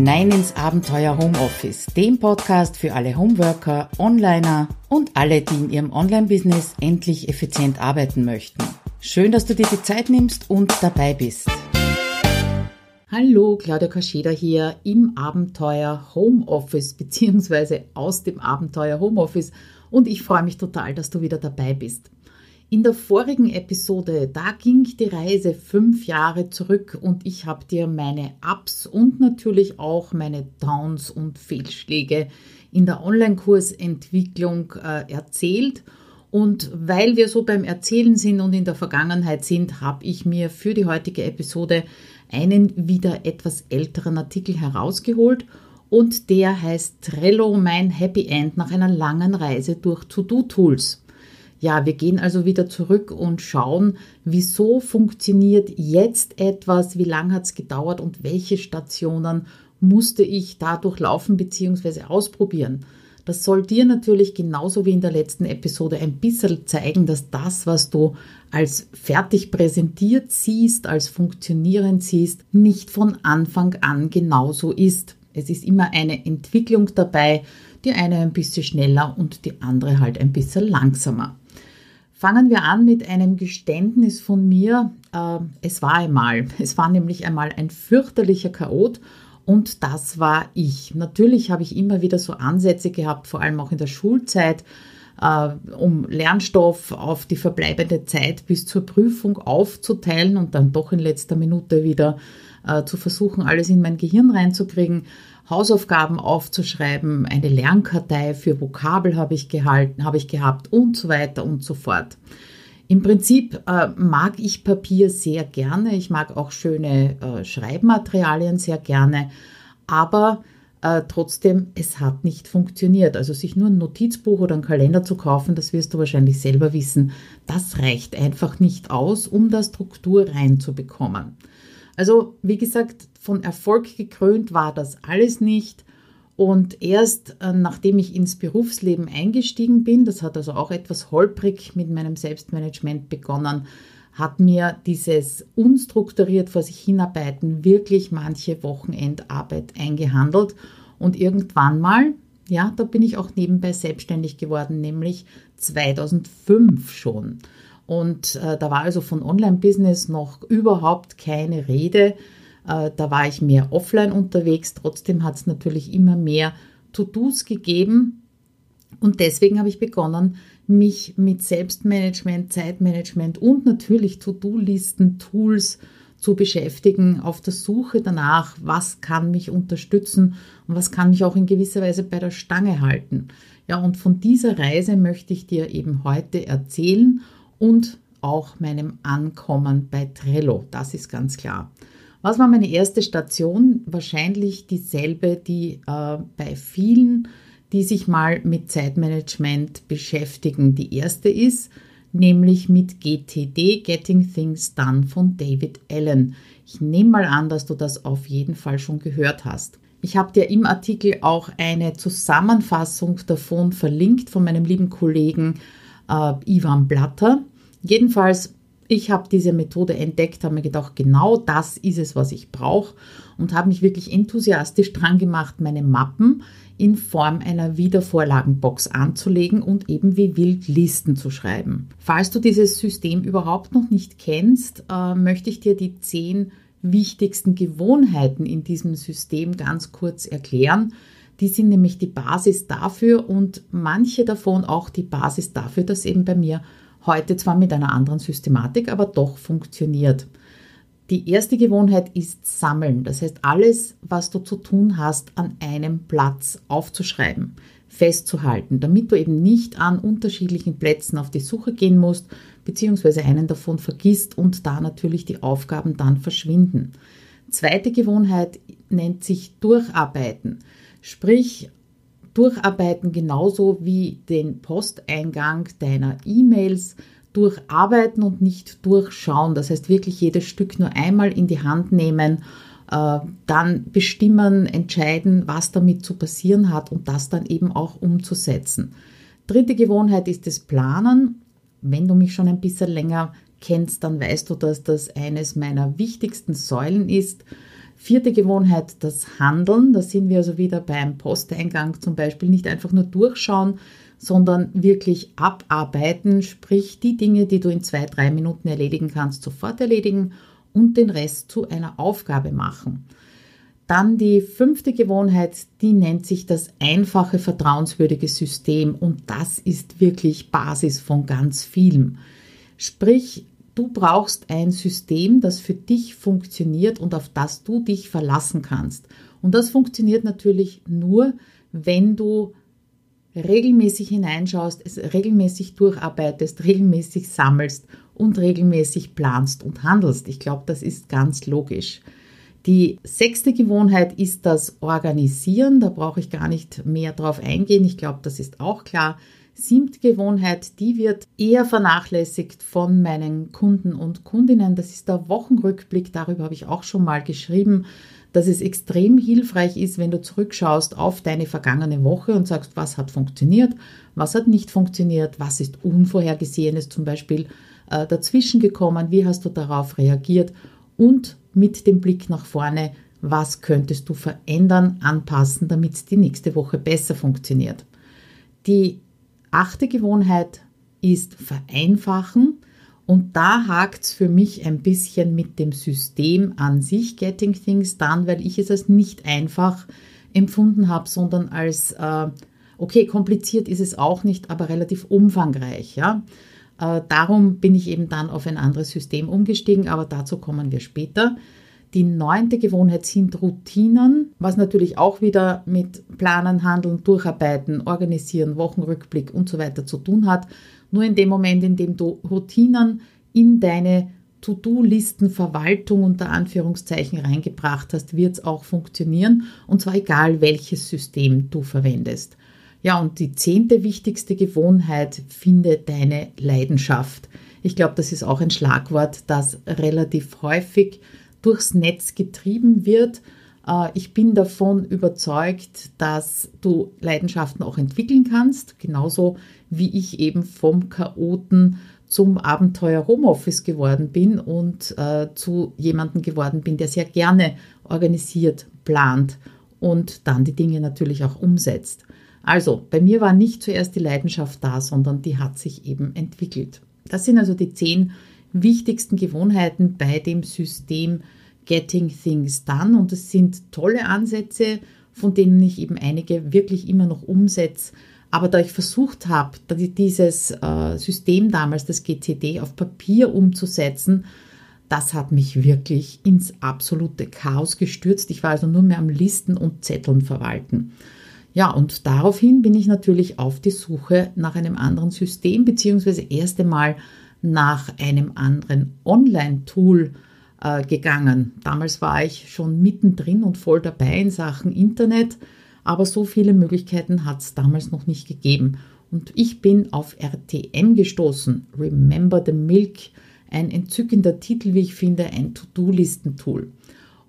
hinein ins Abenteuer Homeoffice, dem Podcast für alle Homeworker, Onliner und alle, die in ihrem Online-Business endlich effizient arbeiten möchten. Schön, dass du dir die Zeit nimmst und dabei bist. Hallo, Claudia Kascheda hier im Abenteuer Homeoffice beziehungsweise aus dem Abenteuer Homeoffice und ich freue mich total, dass du wieder dabei bist. In der vorigen Episode, da ging die Reise fünf Jahre zurück und ich habe dir meine Ups und natürlich auch meine Downs und Fehlschläge in der Online-Kursentwicklung äh, erzählt. Und weil wir so beim Erzählen sind und in der Vergangenheit sind, habe ich mir für die heutige Episode einen wieder etwas älteren Artikel herausgeholt und der heißt Trello mein Happy End nach einer langen Reise durch To-Do-Tools. Ja, wir gehen also wieder zurück und schauen, wieso funktioniert jetzt etwas, wie lange hat es gedauert und welche Stationen musste ich dadurch laufen bzw. ausprobieren. Das soll dir natürlich genauso wie in der letzten Episode ein bisschen zeigen, dass das, was du als fertig präsentiert siehst, als funktionierend siehst, nicht von Anfang an genauso ist. Es ist immer eine Entwicklung dabei, die eine ein bisschen schneller und die andere halt ein bisschen langsamer. Fangen wir an mit einem Geständnis von mir. Äh, es war einmal, es war nämlich einmal ein fürchterlicher Chaot und das war ich. Natürlich habe ich immer wieder so Ansätze gehabt, vor allem auch in der Schulzeit, äh, um Lernstoff auf die verbleibende Zeit bis zur Prüfung aufzuteilen und dann doch in letzter Minute wieder äh, zu versuchen, alles in mein Gehirn reinzukriegen. Hausaufgaben aufzuschreiben, eine Lernkartei für Vokabel habe ich gehalten, habe ich gehabt und so weiter und so fort. Im Prinzip äh, mag ich Papier sehr gerne. Ich mag auch schöne äh, Schreibmaterialien sehr gerne. Aber äh, trotzdem, es hat nicht funktioniert. Also sich nur ein Notizbuch oder einen Kalender zu kaufen, das wirst du wahrscheinlich selber wissen, das reicht einfach nicht aus, um da Struktur reinzubekommen. Also wie gesagt, von Erfolg gekrönt war das alles nicht. Und erst äh, nachdem ich ins Berufsleben eingestiegen bin, das hat also auch etwas holprig mit meinem Selbstmanagement begonnen, hat mir dieses unstrukturiert vor sich hinarbeiten wirklich manche Wochenendarbeit eingehandelt. Und irgendwann mal, ja, da bin ich auch nebenbei selbstständig geworden, nämlich 2005 schon. Und äh, da war also von Online-Business noch überhaupt keine Rede. Äh, da war ich mehr offline unterwegs. Trotzdem hat es natürlich immer mehr To-Dos gegeben. Und deswegen habe ich begonnen, mich mit Selbstmanagement, Zeitmanagement und natürlich To-Do-Listen, Tools zu beschäftigen, auf der Suche danach, was kann mich unterstützen und was kann mich auch in gewisser Weise bei der Stange halten. Ja, und von dieser Reise möchte ich dir eben heute erzählen und auch meinem Ankommen bei Trello. Das ist ganz klar. Was war meine erste Station? Wahrscheinlich dieselbe, die äh, bei vielen, die sich mal mit Zeitmanagement beschäftigen, die erste ist, nämlich mit GTD, Getting Things Done von David Allen. Ich nehme mal an, dass du das auf jeden Fall schon gehört hast. Ich habe dir im Artikel auch eine Zusammenfassung davon verlinkt von meinem lieben Kollegen äh, Ivan Blatter. Jedenfalls, ich habe diese Methode entdeckt, habe mir gedacht, genau das ist es, was ich brauche und habe mich wirklich enthusiastisch dran gemacht, meine Mappen in Form einer Wiedervorlagenbox anzulegen und eben wie wild Listen zu schreiben. Falls du dieses System überhaupt noch nicht kennst, äh, möchte ich dir die zehn wichtigsten Gewohnheiten in diesem System ganz kurz erklären. Die sind nämlich die Basis dafür und manche davon auch die Basis dafür, dass eben bei mir heute zwar mit einer anderen Systematik, aber doch funktioniert. Die erste Gewohnheit ist Sammeln. Das heißt, alles, was du zu tun hast, an einem Platz aufzuschreiben, festzuhalten, damit du eben nicht an unterschiedlichen Plätzen auf die Suche gehen musst, beziehungsweise einen davon vergisst und da natürlich die Aufgaben dann verschwinden. Zweite Gewohnheit nennt sich Durcharbeiten. Sprich, durcharbeiten, genauso wie den Posteingang deiner E-Mails durcharbeiten und nicht durchschauen. Das heißt wirklich jedes Stück nur einmal in die Hand nehmen, äh, dann bestimmen, entscheiden, was damit zu passieren hat und das dann eben auch umzusetzen. Dritte Gewohnheit ist das Planen. Wenn du mich schon ein bisschen länger kennst, dann weißt du, dass das eines meiner wichtigsten Säulen ist Vierte Gewohnheit, das Handeln. Da sind wir also wieder beim Posteingang zum Beispiel. Nicht einfach nur durchschauen, sondern wirklich abarbeiten, sprich die Dinge, die du in zwei, drei Minuten erledigen kannst, sofort erledigen und den Rest zu einer Aufgabe machen. Dann die fünfte Gewohnheit, die nennt sich das einfache, vertrauenswürdige System und das ist wirklich Basis von ganz vielem. Sprich, du brauchst ein System, das für dich funktioniert und auf das du dich verlassen kannst. Und das funktioniert natürlich nur, wenn du regelmäßig hineinschaust, es regelmäßig durcharbeitest, regelmäßig sammelst und regelmäßig planst und handelst. Ich glaube, das ist ganz logisch. Die sechste Gewohnheit ist das Organisieren. Da brauche ich gar nicht mehr drauf eingehen. Ich glaube, das ist auch klar. Siebte Gewohnheit, die wird eher vernachlässigt von meinen Kunden und Kundinnen. Das ist der Wochenrückblick. Darüber habe ich auch schon mal geschrieben dass es extrem hilfreich ist, wenn du zurückschaust auf deine vergangene Woche und sagst, was hat funktioniert, was hat nicht funktioniert, was ist Unvorhergesehenes zum Beispiel äh, dazwischen gekommen, wie hast du darauf reagiert und mit dem Blick nach vorne, was könntest du verändern, anpassen, damit die nächste Woche besser funktioniert. Die achte Gewohnheit ist vereinfachen. Und da hakt es für mich ein bisschen mit dem System an sich, Getting Things Done, weil ich es als nicht einfach empfunden habe, sondern als, äh, okay, kompliziert ist es auch nicht, aber relativ umfangreich. Ja? Äh, darum bin ich eben dann auf ein anderes System umgestiegen, aber dazu kommen wir später. Die neunte Gewohnheit sind Routinen, was natürlich auch wieder mit Planen, Handeln, Durcharbeiten, Organisieren, Wochenrückblick und so weiter zu tun hat. Nur in dem Moment, in dem du Routinen in deine To-Do-Listen-Verwaltung unter Anführungszeichen reingebracht hast, wird es auch funktionieren. Und zwar egal, welches System du verwendest. Ja, und die zehnte wichtigste Gewohnheit, finde deine Leidenschaft. Ich glaube, das ist auch ein Schlagwort, das relativ häufig durchs Netz getrieben wird. Äh, ich bin davon überzeugt, dass du Leidenschaften auch entwickeln kannst, genauso wie ich eben vom Chaoten zum Abenteuer Homeoffice geworden bin und äh, zu jemandem geworden bin, der sehr gerne organisiert, plant und dann die Dinge natürlich auch umsetzt. Also, bei mir war nicht zuerst die Leidenschaft da, sondern die hat sich eben entwickelt. Das sind also die zehn wichtigsten Gewohnheiten bei dem System Getting Things Done und es sind tolle Ansätze, von denen ich eben einige wirklich immer noch umsetze. Aber da ich versucht habe, dieses äh, System damals, das GCD, auf Papier umzusetzen, das hat mich wirklich ins absolute Chaos gestürzt. Ich war also nur mehr am Listen und Zetteln verwalten. Ja, und daraufhin bin ich natürlich auf die Suche nach einem anderen System, beziehungsweise erst einmal nach einem anderen Online-Tool äh, gegangen. Damals war ich schon mittendrin und voll dabei in Sachen Internet aber so viele Möglichkeiten hat es damals noch nicht gegeben. Und ich bin auf RTM gestoßen, Remember the Milk, ein entzückender Titel, wie ich finde, ein To-Do-Listentool.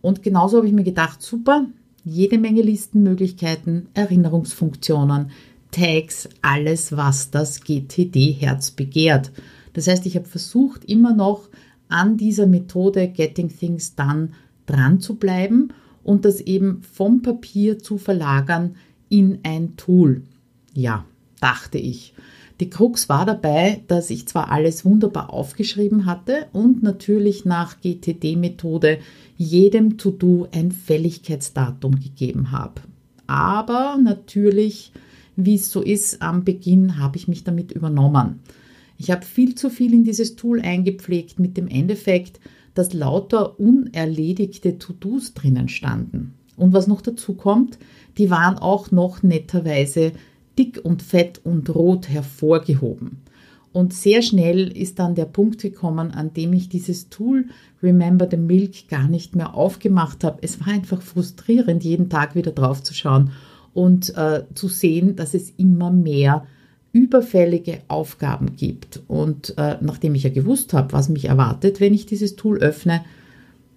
Und genauso habe ich mir gedacht, super, jede Menge Listenmöglichkeiten, Erinnerungsfunktionen, Tags, alles, was das GTD-Herz begehrt. Das heißt, ich habe versucht, immer noch an dieser Methode Getting Things Done dran zu bleiben und das eben vom Papier zu verlagern in ein Tool. Ja, dachte ich. Die Krux war dabei, dass ich zwar alles wunderbar aufgeschrieben hatte und natürlich nach GTD-Methode jedem To-Do ein Fälligkeitsdatum gegeben habe. Aber natürlich, wie es so ist, am Beginn habe ich mich damit übernommen. Ich habe viel zu viel in dieses Tool eingepflegt mit dem Endeffekt, dass lauter unerledigte To-Dos drinnen standen. Und was noch dazu kommt, die waren auch noch netterweise dick und fett und rot hervorgehoben. Und sehr schnell ist dann der Punkt gekommen, an dem ich dieses Tool Remember the Milk gar nicht mehr aufgemacht habe. Es war einfach frustrierend, jeden Tag wieder drauf zu schauen und äh, zu sehen, dass es immer mehr überfällige Aufgaben gibt. Und äh, nachdem ich ja gewusst habe, was mich erwartet, wenn ich dieses Tool öffne,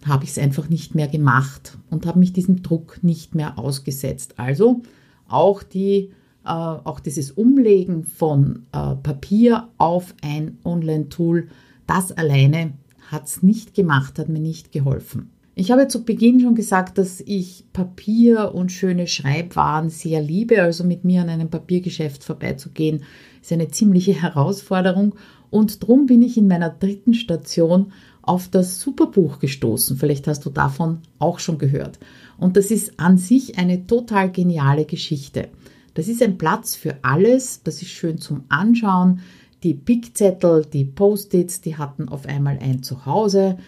habe ich es einfach nicht mehr gemacht und habe mich diesem Druck nicht mehr ausgesetzt. Also auch, die, äh, auch dieses Umlegen von äh, Papier auf ein Online-Tool, das alleine hat es nicht gemacht, hat mir nicht geholfen. Ich habe zu Beginn schon gesagt, dass ich Papier und schöne Schreibwaren sehr liebe. Also mit mir an einem Papiergeschäft vorbeizugehen, ist eine ziemliche Herausforderung. Und drum bin ich in meiner dritten Station auf das Superbuch gestoßen. Vielleicht hast du davon auch schon gehört. Und das ist an sich eine total geniale Geschichte. Das ist ein Platz für alles. Das ist schön zum Anschauen. Die Pickzettel, die Post-its, die hatten auf einmal ein Zuhause.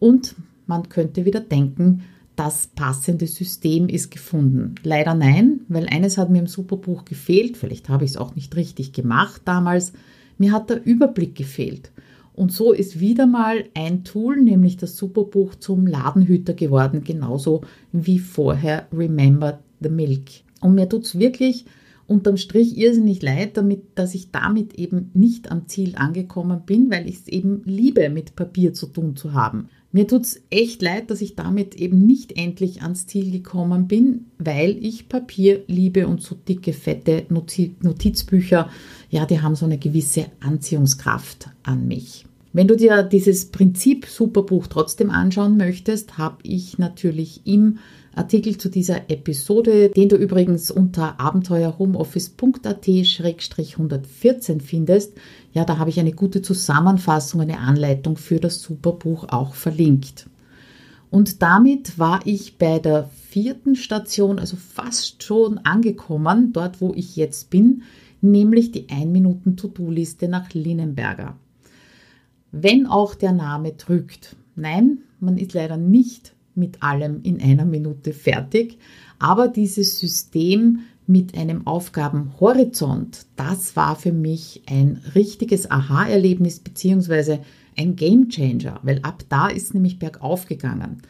Und man könnte wieder denken, das passende System ist gefunden. Leider nein, weil eines hat mir im Superbuch gefehlt. Vielleicht habe ich es auch nicht richtig gemacht damals. Mir hat der Überblick gefehlt. Und so ist wieder mal ein Tool, nämlich das Superbuch, zum Ladenhüter geworden, genauso wie vorher Remember the Milk. Und mir tut es wirklich unterm Strich irrsinnig leid, damit, dass ich damit eben nicht am Ziel angekommen bin, weil ich es eben liebe, mit Papier zu tun zu haben. Mir tut es echt leid, dass ich damit eben nicht endlich ans Ziel gekommen bin, weil ich Papier liebe und so dicke, fette Notizbücher, ja, die haben so eine gewisse Anziehungskraft an mich. Wenn du dir dieses Prinzip Superbuch trotzdem anschauen möchtest, habe ich natürlich im Artikel zu dieser Episode, den du übrigens unter abenteuerhomeoffice.at-114 findest. Ja, da habe ich eine gute Zusammenfassung, eine Anleitung für das Superbuch auch verlinkt. Und damit war ich bei der vierten Station, also fast schon angekommen, dort wo ich jetzt bin, nämlich die 1-Minuten-To-Do-Liste nach Linnenberger. Wenn auch der Name drückt. Nein, man ist leider nicht mit allem in einer Minute fertig. Aber dieses System mit einem Aufgabenhorizont, das war für mich ein richtiges Aha-Erlebnis bzw. ein Gamechanger, weil ab da ist nämlich bergauf gegangen.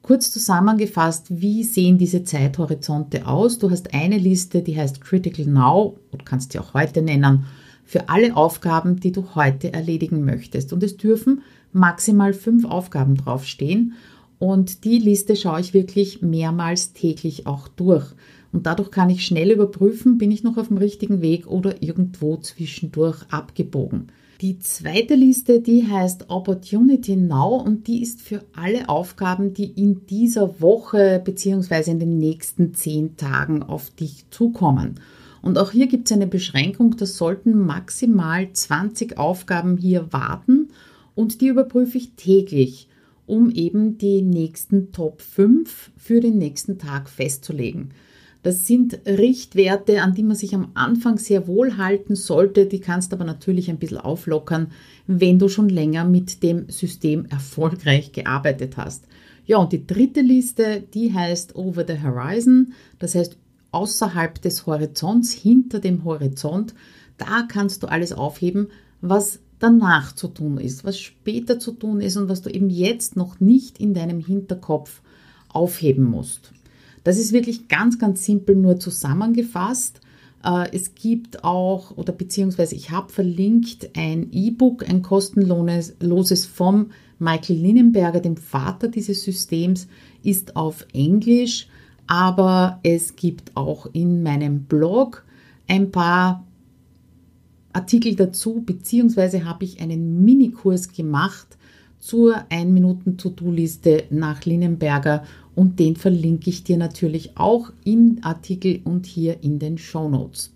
Kurz zusammengefasst, wie sehen diese Zeithorizonte aus? Du hast eine Liste, die heißt Critical Now, kannst sie auch heute nennen, für alle Aufgaben, die du heute erledigen möchtest. Und es dürfen maximal fünf Aufgaben draufstehen. Und die Liste schaue ich wirklich mehrmals täglich auch durch. Und dadurch kann ich schnell überprüfen, bin ich noch auf dem richtigen Weg oder irgendwo zwischendurch abgebogen. Die zweite Liste, die heißt Opportunity Now und die ist für alle Aufgaben, die in dieser Woche bzw. in den nächsten zehn Tagen auf dich zukommen. Und auch hier gibt es eine Beschränkung, das sollten maximal 20 Aufgaben hier warten und die überprüfe ich täglich um eben die nächsten Top 5 für den nächsten Tag festzulegen. Das sind Richtwerte, an die man sich am Anfang sehr wohl halten sollte. Die kannst aber natürlich ein bisschen auflockern, wenn du schon länger mit dem System erfolgreich gearbeitet hast. Ja, und die dritte Liste, die heißt Over the Horizon. Das heißt außerhalb des Horizonts, hinter dem Horizont. Da kannst du alles aufheben, was danach zu tun ist, was später zu tun ist und was du eben jetzt noch nicht in deinem Hinterkopf aufheben musst. Das ist wirklich ganz, ganz simpel nur zusammengefasst. Äh, es gibt auch, oder beziehungsweise ich habe verlinkt ein E-Book, ein kostenloses vom Michael Linnenberger, dem Vater dieses Systems, ist auf Englisch, aber es gibt auch in meinem Blog ein paar Artikel dazu, beziehungsweise habe ich einen Minikurs gemacht zur 1-Minuten-To-Do-Liste nach Linnenberger und den verlinke ich dir natürlich auch im Artikel und hier in den Show Notes.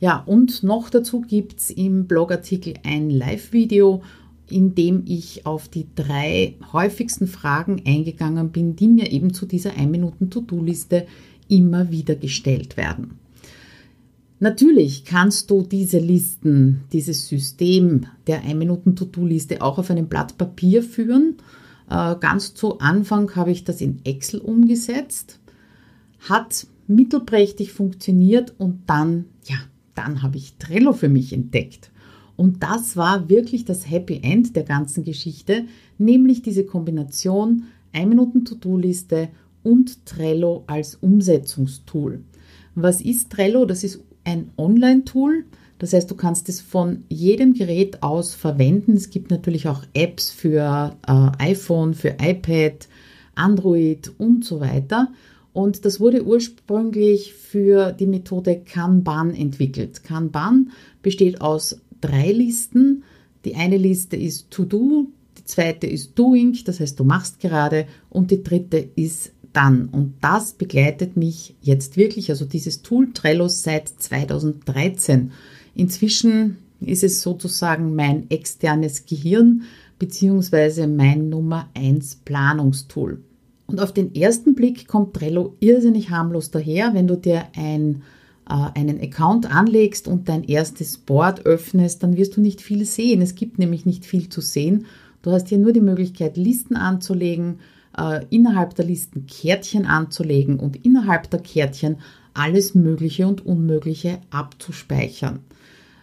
Ja, und noch dazu gibt es im Blogartikel ein Live-Video, in dem ich auf die drei häufigsten Fragen eingegangen bin, die mir eben zu dieser 1-Minuten-To-Do-Liste immer wieder gestellt werden. Natürlich kannst du diese Listen, dieses System der 1-Minuten-To-Do-Liste auch auf einem Blatt Papier führen. Äh, ganz zu Anfang habe ich das in Excel umgesetzt, hat mittelprächtig funktioniert und dann, ja, dann habe ich Trello für mich entdeckt. Und das war wirklich das Happy End der ganzen Geschichte, nämlich diese Kombination 1-Minuten-To-Do-Liste und Trello als Umsetzungstool. Was ist Trello? Das ist ein Online-Tool. Das heißt, du kannst es von jedem Gerät aus verwenden. Es gibt natürlich auch Apps für äh, iPhone, für iPad, Android und so weiter. Und das wurde ursprünglich für die Methode Kanban entwickelt. Kanban besteht aus drei Listen. Die eine Liste ist To-Do, die zweite ist Doing, das heißt, du machst gerade. Und die dritte ist dann. Und das begleitet mich jetzt wirklich, also dieses Tool Trello seit 2013. Inzwischen ist es sozusagen mein externes Gehirn beziehungsweise mein Nummer 1 Planungstool. Und auf den ersten Blick kommt Trello irrsinnig harmlos daher, wenn du dir ein, einen Account anlegst und dein erstes Board öffnest, dann wirst du nicht viel sehen. Es gibt nämlich nicht viel zu sehen. Du hast hier nur die Möglichkeit, Listen anzulegen, äh, innerhalb der Listen Kärtchen anzulegen und innerhalb der Kärtchen alles Mögliche und Unmögliche abzuspeichern.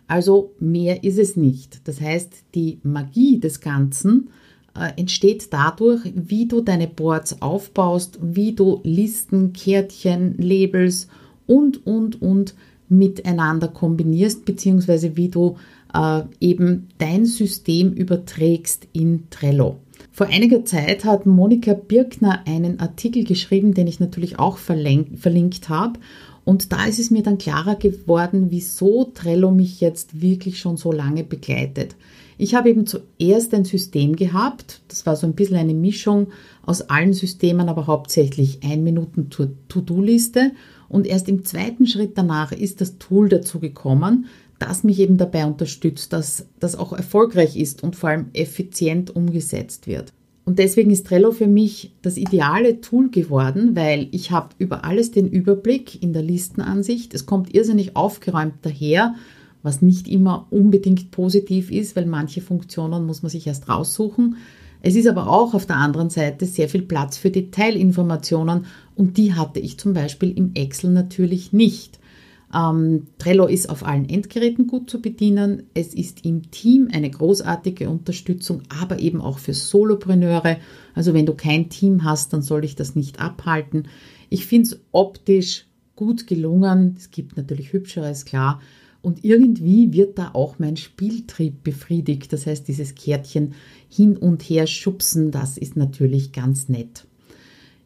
Also mehr ist es nicht. Das heißt, die Magie des Ganzen äh, entsteht dadurch, wie du deine Boards aufbaust, wie du Listen, Kärtchen, Labels und, und, und miteinander kombinierst, beziehungsweise wie du äh, eben dein System überträgst in Trello. Vor einiger Zeit hat Monika Birkner einen Artikel geschrieben, den ich natürlich auch verlinkt habe. Und da ist es mir dann klarer geworden, wieso Trello mich jetzt wirklich schon so lange begleitet. Ich habe eben zuerst ein System gehabt, das war so ein bisschen eine Mischung aus allen Systemen, aber hauptsächlich ein Minuten To-Do-Liste. Und erst im zweiten Schritt danach ist das Tool dazu gekommen, das mich eben dabei unterstützt, dass das auch erfolgreich ist und vor allem effizient umgesetzt wird. Und deswegen ist Trello für mich das ideale Tool geworden, weil ich habe über alles den Überblick in der Listenansicht. Es kommt irrsinnig aufgeräumt daher, was nicht immer unbedingt positiv ist, weil manche Funktionen muss man sich erst raussuchen. Es ist aber auch auf der anderen Seite sehr viel Platz für Detailinformationen und die hatte ich zum Beispiel im Excel natürlich nicht. Ähm, Trello ist auf allen Endgeräten gut zu bedienen. Es ist im Team eine großartige Unterstützung, aber eben auch für Solopreneure. Also wenn du kein Team hast, dann soll ich das nicht abhalten. Ich finde es optisch gut gelungen. Es gibt natürlich hübscheres, klar. Und irgendwie wird da auch mein Spieltrieb befriedigt. Das heißt, dieses Kärtchen hin und her schubsen, das ist natürlich ganz nett.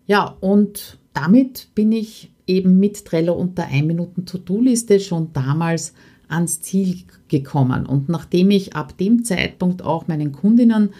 Ja, und damit bin ich eben mit Trello und der 1 Minuten To-Do-Liste schon damals ans Ziel gekommen. Und nachdem ich ab dem Zeitpunkt auch meinen Kundinnen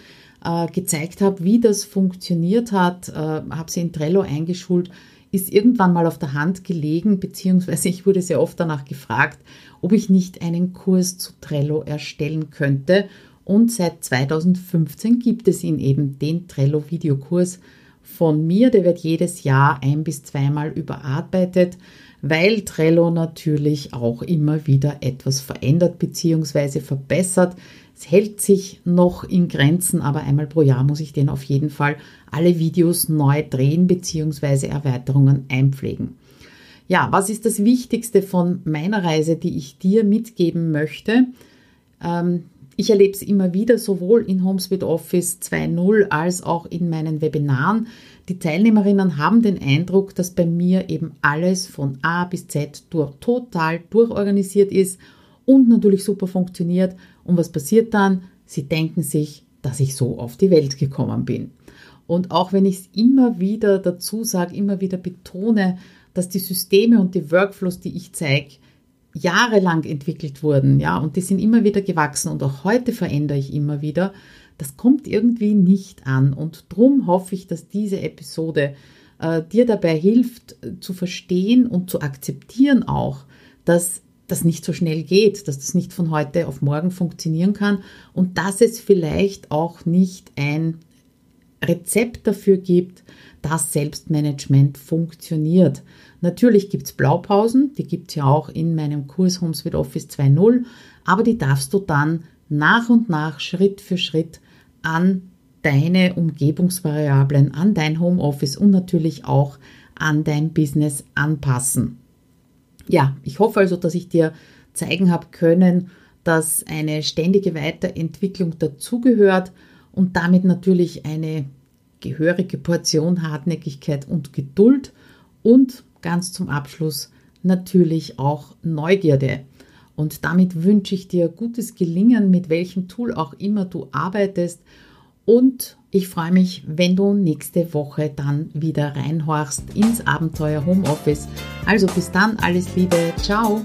äh, gezeigt habe, wie das funktioniert hat, äh, habe sie in Trello eingeschult, ist irgendwann mal auf der Hand gelegen, beziehungsweise ich wurde sehr oft danach gefragt, ob ich nicht einen Kurs zu Trello erstellen könnte. Und seit 2015 gibt es ihn eben, den Trello-Videokurs, von mir, der wird jedes Jahr ein bis zweimal überarbeitet, weil Trello natürlich auch immer wieder etwas verändert bzw. verbessert. Es hält sich noch in Grenzen, aber einmal pro Jahr muss ich den auf jeden Fall alle Videos neu drehen bzw. Erweiterungen einpflegen. Ja, was ist das Wichtigste von meiner Reise, die ich dir mitgeben möchte? Ähm, ich erlebe es immer wieder, sowohl in HomeSuite Office 2.0 als auch in meinen Webinaren. Die Teilnehmerinnen haben den Eindruck, dass bei mir eben alles von A bis Z durch, total durchorganisiert ist und natürlich super funktioniert. Und was passiert dann? Sie denken sich, dass ich so auf die Welt gekommen bin. Und auch wenn ich es immer wieder dazu sage, immer wieder betone, dass die Systeme und die Workflows, die ich zeige, jahrelang entwickelt wurden, ja, und die sind immer wieder gewachsen und auch heute verändere ich immer wieder. Das kommt irgendwie nicht an und drum hoffe ich, dass diese Episode äh, dir dabei hilft äh, zu verstehen und zu akzeptieren auch, dass das nicht so schnell geht, dass das nicht von heute auf morgen funktionieren kann und dass es vielleicht auch nicht ein Rezept dafür gibt, dass Selbstmanagement funktioniert. Natürlich gibt es Blaupausen, die gibt es ja auch in meinem Kurs Homes with Office 2.0, aber die darfst du dann nach und nach Schritt für Schritt an deine Umgebungsvariablen, an dein Homeoffice und natürlich auch an dein Business anpassen. Ja, ich hoffe also, dass ich dir zeigen habe können, dass eine ständige Weiterentwicklung dazugehört und damit natürlich eine gehörige Portion Hartnäckigkeit und Geduld und ganz zum Abschluss natürlich auch Neugierde. Und damit wünsche ich dir gutes Gelingen, mit welchem Tool auch immer du arbeitest. Und ich freue mich, wenn du nächste Woche dann wieder reinhorchst ins Abenteuer Homeoffice. Also bis dann, alles Liebe, ciao!